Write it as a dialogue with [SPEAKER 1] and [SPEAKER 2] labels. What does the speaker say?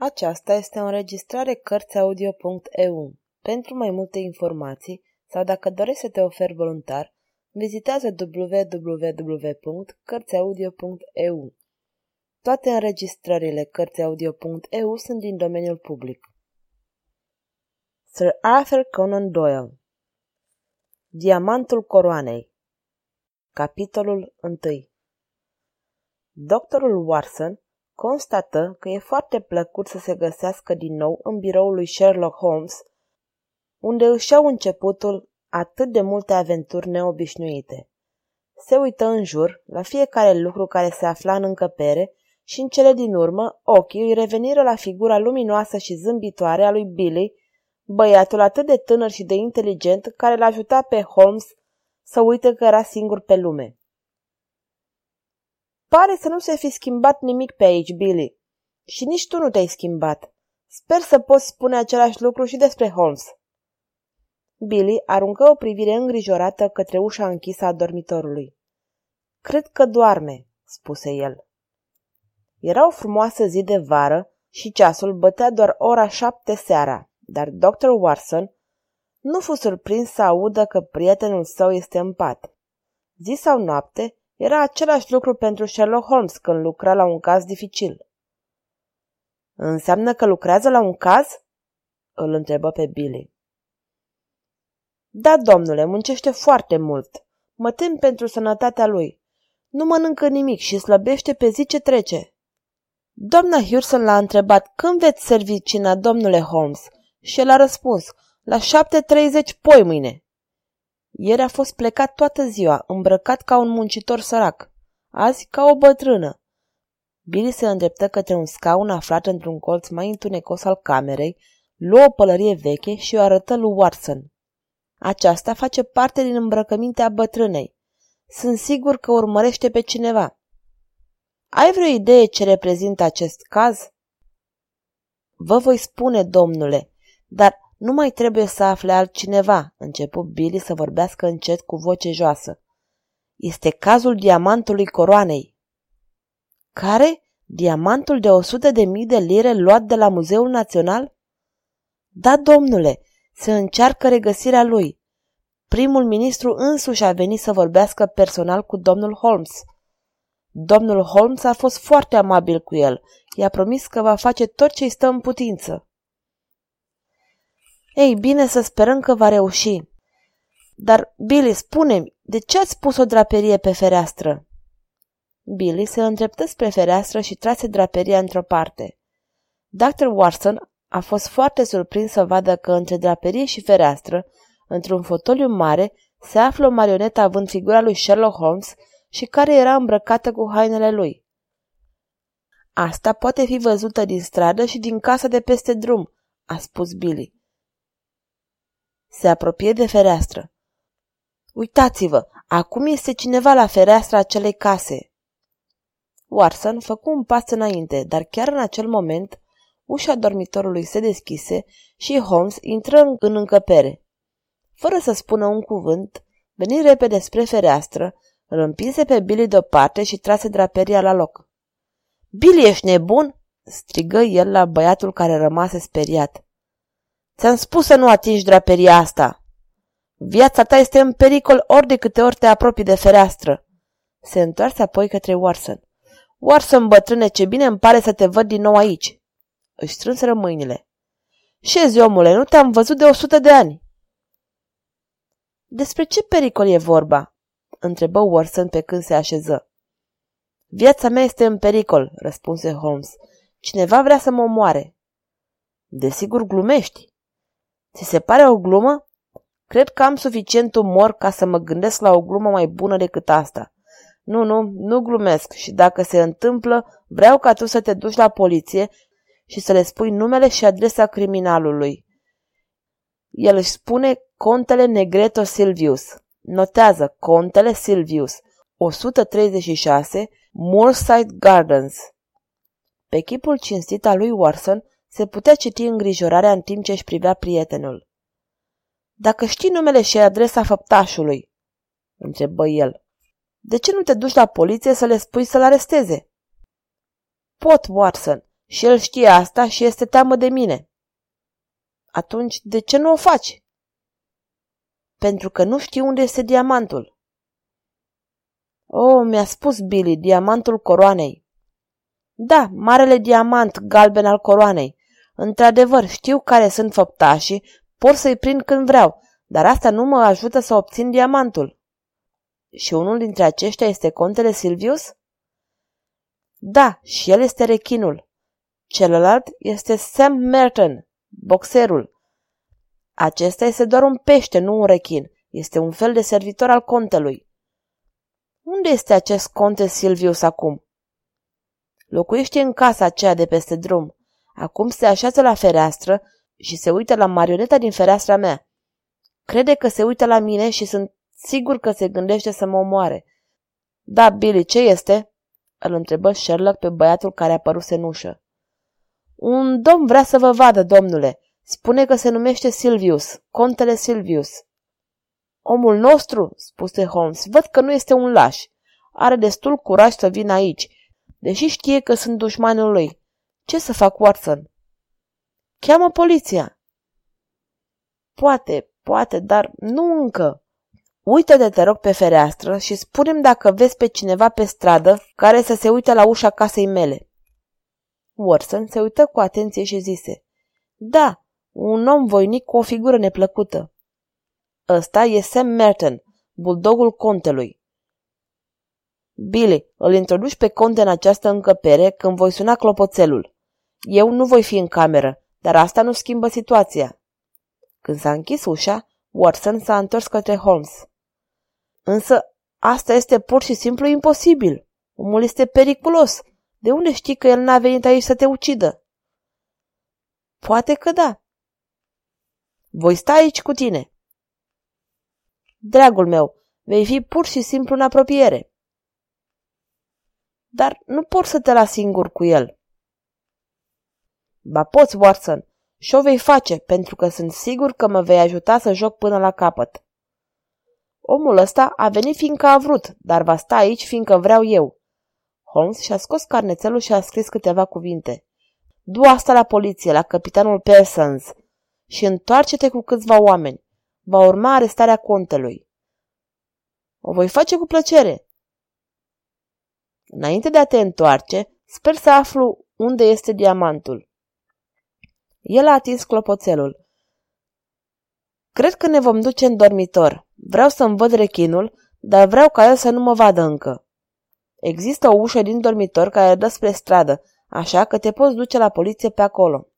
[SPEAKER 1] Aceasta este o înregistrare Cărțiaudio.eu. Pentru mai multe informații sau dacă dorești să te oferi voluntar, vizitează www.cărțiaudio.eu. Toate înregistrările Cărțiaudio.eu sunt din domeniul public. Sir Arthur Conan Doyle Diamantul coroanei Capitolul 1 Doctorul Watson constată că e foarte plăcut să se găsească din nou în biroul lui Sherlock Holmes, unde își au începutul atât de multe aventuri neobișnuite. Se uită în jur la fiecare lucru care se afla în încăpere și în cele din urmă ochii îi reveniră la figura luminoasă și zâmbitoare a lui Billy, băiatul atât de tânăr și de inteligent care l-a ajutat pe Holmes să uite că era singur pe lume. Pare să nu se fi schimbat nimic pe aici, Billy. Și nici tu nu te-ai schimbat. Sper să poți spune același lucru și despre Holmes. Billy aruncă o privire îngrijorată către ușa închisă a dormitorului. Cred că doarme, spuse el. Era o frumoasă zi de vară și ceasul bătea doar ora șapte seara, dar Dr. Watson nu fu surprins să audă că prietenul său este în pat. Zi sau noapte, era același lucru pentru Sherlock Holmes când lucra la un caz dificil. Înseamnă că lucrează la un caz? Îl întrebă pe Billy. Da, domnule, muncește foarte mult. Mă tem pentru sănătatea lui. Nu mănâncă nimic și slăbește pe zi ce trece. Doamna Hurson l-a întrebat când veți servi cina, domnule Holmes, și el a răspuns, la 7.30 poi mâine. Ieri a fost plecat toată ziua, îmbrăcat ca un muncitor sărac. Azi ca o bătrână. Billy se îndreptă către un scaun aflat într-un colț mai întunecos al camerei, luă o pălărie veche și o arătă lui Watson. Aceasta face parte din îmbrăcămintea bătrânei. Sunt sigur că urmărește pe cineva. Ai vreo idee ce reprezintă acest caz? Vă voi spune, domnule, dar nu mai trebuie să afle altcineva, începu Billy să vorbească încet cu voce joasă. Este cazul diamantului coroanei. Care? Diamantul de o sută de mii de lire luat de la Muzeul Național? Da, domnule, se încearcă regăsirea lui. Primul ministru însuși a venit să vorbească personal cu domnul Holmes. Domnul Holmes a fost foarte amabil cu el. I-a promis că va face tot ce-i stă în putință. Ei bine, să sperăm că va reuși. Dar, Billy, spune-mi, de ce ați pus o draperie pe fereastră? Billy se îndreptă spre fereastră și trase draperia într-o parte. Dr. Watson a fost foarte surprins să vadă că între draperie și fereastră, într-un fotoliu mare, se află o marionetă având figura lui Sherlock Holmes și care era îmbrăcată cu hainele lui. Asta poate fi văzută din stradă și din casa de peste drum, a spus Billy. Se apropie de fereastră. Uitați-vă, acum este cineva la fereastra acelei case. Watson făcu un pas înainte, dar chiar în acel moment ușa dormitorului se deschise și Holmes intră în încăpere. Fără să spună un cuvânt, veni repede spre fereastră, îl împinse pe Billy deoparte și trase draperia la loc. Billy, ești nebun?" strigă el la băiatul care rămase speriat. Ți-am spus să nu atingi draperia asta. Viața ta este în pericol ori de câte ori te apropii de fereastră. Se întoarse apoi către Warson. Warson, bătrâne, ce bine îmi pare să te văd din nou aici. Își strânseră mâinile. Șezi, omule, nu te-am văzut de o sută de ani. Despre ce pericol e vorba? întrebă Warson pe când se așeză. Viața mea este în pericol, răspunse Holmes. Cineva vrea să mă omoare. Desigur glumești. Ți se pare o glumă? Cred că am suficient umor ca să mă gândesc la o glumă mai bună decât asta. Nu, nu, nu glumesc și dacă se întâmplă, vreau ca tu să te duci la poliție și să le spui numele și adresa criminalului. El își spune Contele Negreto Silvius. Notează Contele Silvius, 136, Moorside Gardens. Pe chipul cinstit al lui Warson se putea citi îngrijorarea în timp ce își privea prietenul. Dacă știi numele și adresa făptașului, întrebă el, de ce nu te duci la poliție să le spui să-l aresteze? Pot, Watson, Și el știe asta și este teamă de mine. Atunci, de ce nu o faci? Pentru că nu știu unde este diamantul. Oh, mi-a spus Billy, diamantul coroanei. Da, marele diamant galben al coroanei. Într-adevăr, știu care sunt făptașii, pot să-i prind când vreau, dar asta nu mă ajută să obțin diamantul. Și unul dintre aceștia este contele Silvius? Da, și el este rechinul. Celălalt este Sam Merton, boxerul. Acesta este doar un pește, nu un rechin. Este un fel de servitor al contelui. Unde este acest conte Silvius acum? Locuiește în casa aceea de peste drum. Acum se așează la fereastră și se uită la marioneta din fereastra mea. Crede că se uită la mine și sunt sigur că se gândește să mă omoare. Da, Billy, ce este? Îl întrebă Sherlock pe băiatul care apăruse în ușă. Un domn vrea să vă vadă, domnule. Spune că se numește Silvius, contele Silvius. Omul nostru, spuse Holmes, văd că nu este un laș. Are destul curaj să vină aici, deși știe că sunt dușmanul lui. Ce să fac, Watson? Cheamă poliția. Poate, poate, dar nu încă. Uită-te, te rog, pe fereastră și spunem dacă vezi pe cineva pe stradă care să se uite la ușa casei mele. Watson se uită cu atenție și zise, Da, un om voinic cu o figură neplăcută. Ăsta e Sam Merton, buldogul contelui. Billy, îl introduci pe conte în această încăpere când voi suna clopoțelul. Eu nu voi fi în cameră, dar asta nu schimbă situația. Când s-a închis ușa, Watson s-a întors către Holmes. Însă asta este pur și simplu imposibil. Omul este periculos. De unde știi că el n-a venit aici să te ucidă? Poate că da. Voi sta aici cu tine. Dragul meu, vei fi pur și simplu în apropiere. Dar nu pot să te las singur cu el. Ba poți, Watson, și o vei face, pentru că sunt sigur că mă vei ajuta să joc până la capăt. Omul ăsta a venit fiindcă a vrut, dar va sta aici fiindcă vreau eu. Holmes și-a scos carnețelul și a scris câteva cuvinte. Du asta la poliție, la capitanul Persons și întoarce-te cu câțiva oameni. Va urma arestarea contelui. O voi face cu plăcere. Înainte de a te întoarce, sper să aflu unde este diamantul. El a atins clopoțelul. Cred că ne vom duce în dormitor. Vreau să-mi văd rechinul, dar vreau ca el să nu mă vadă încă. Există o ușă din dormitor care dă spre stradă, așa că te poți duce la poliție pe acolo.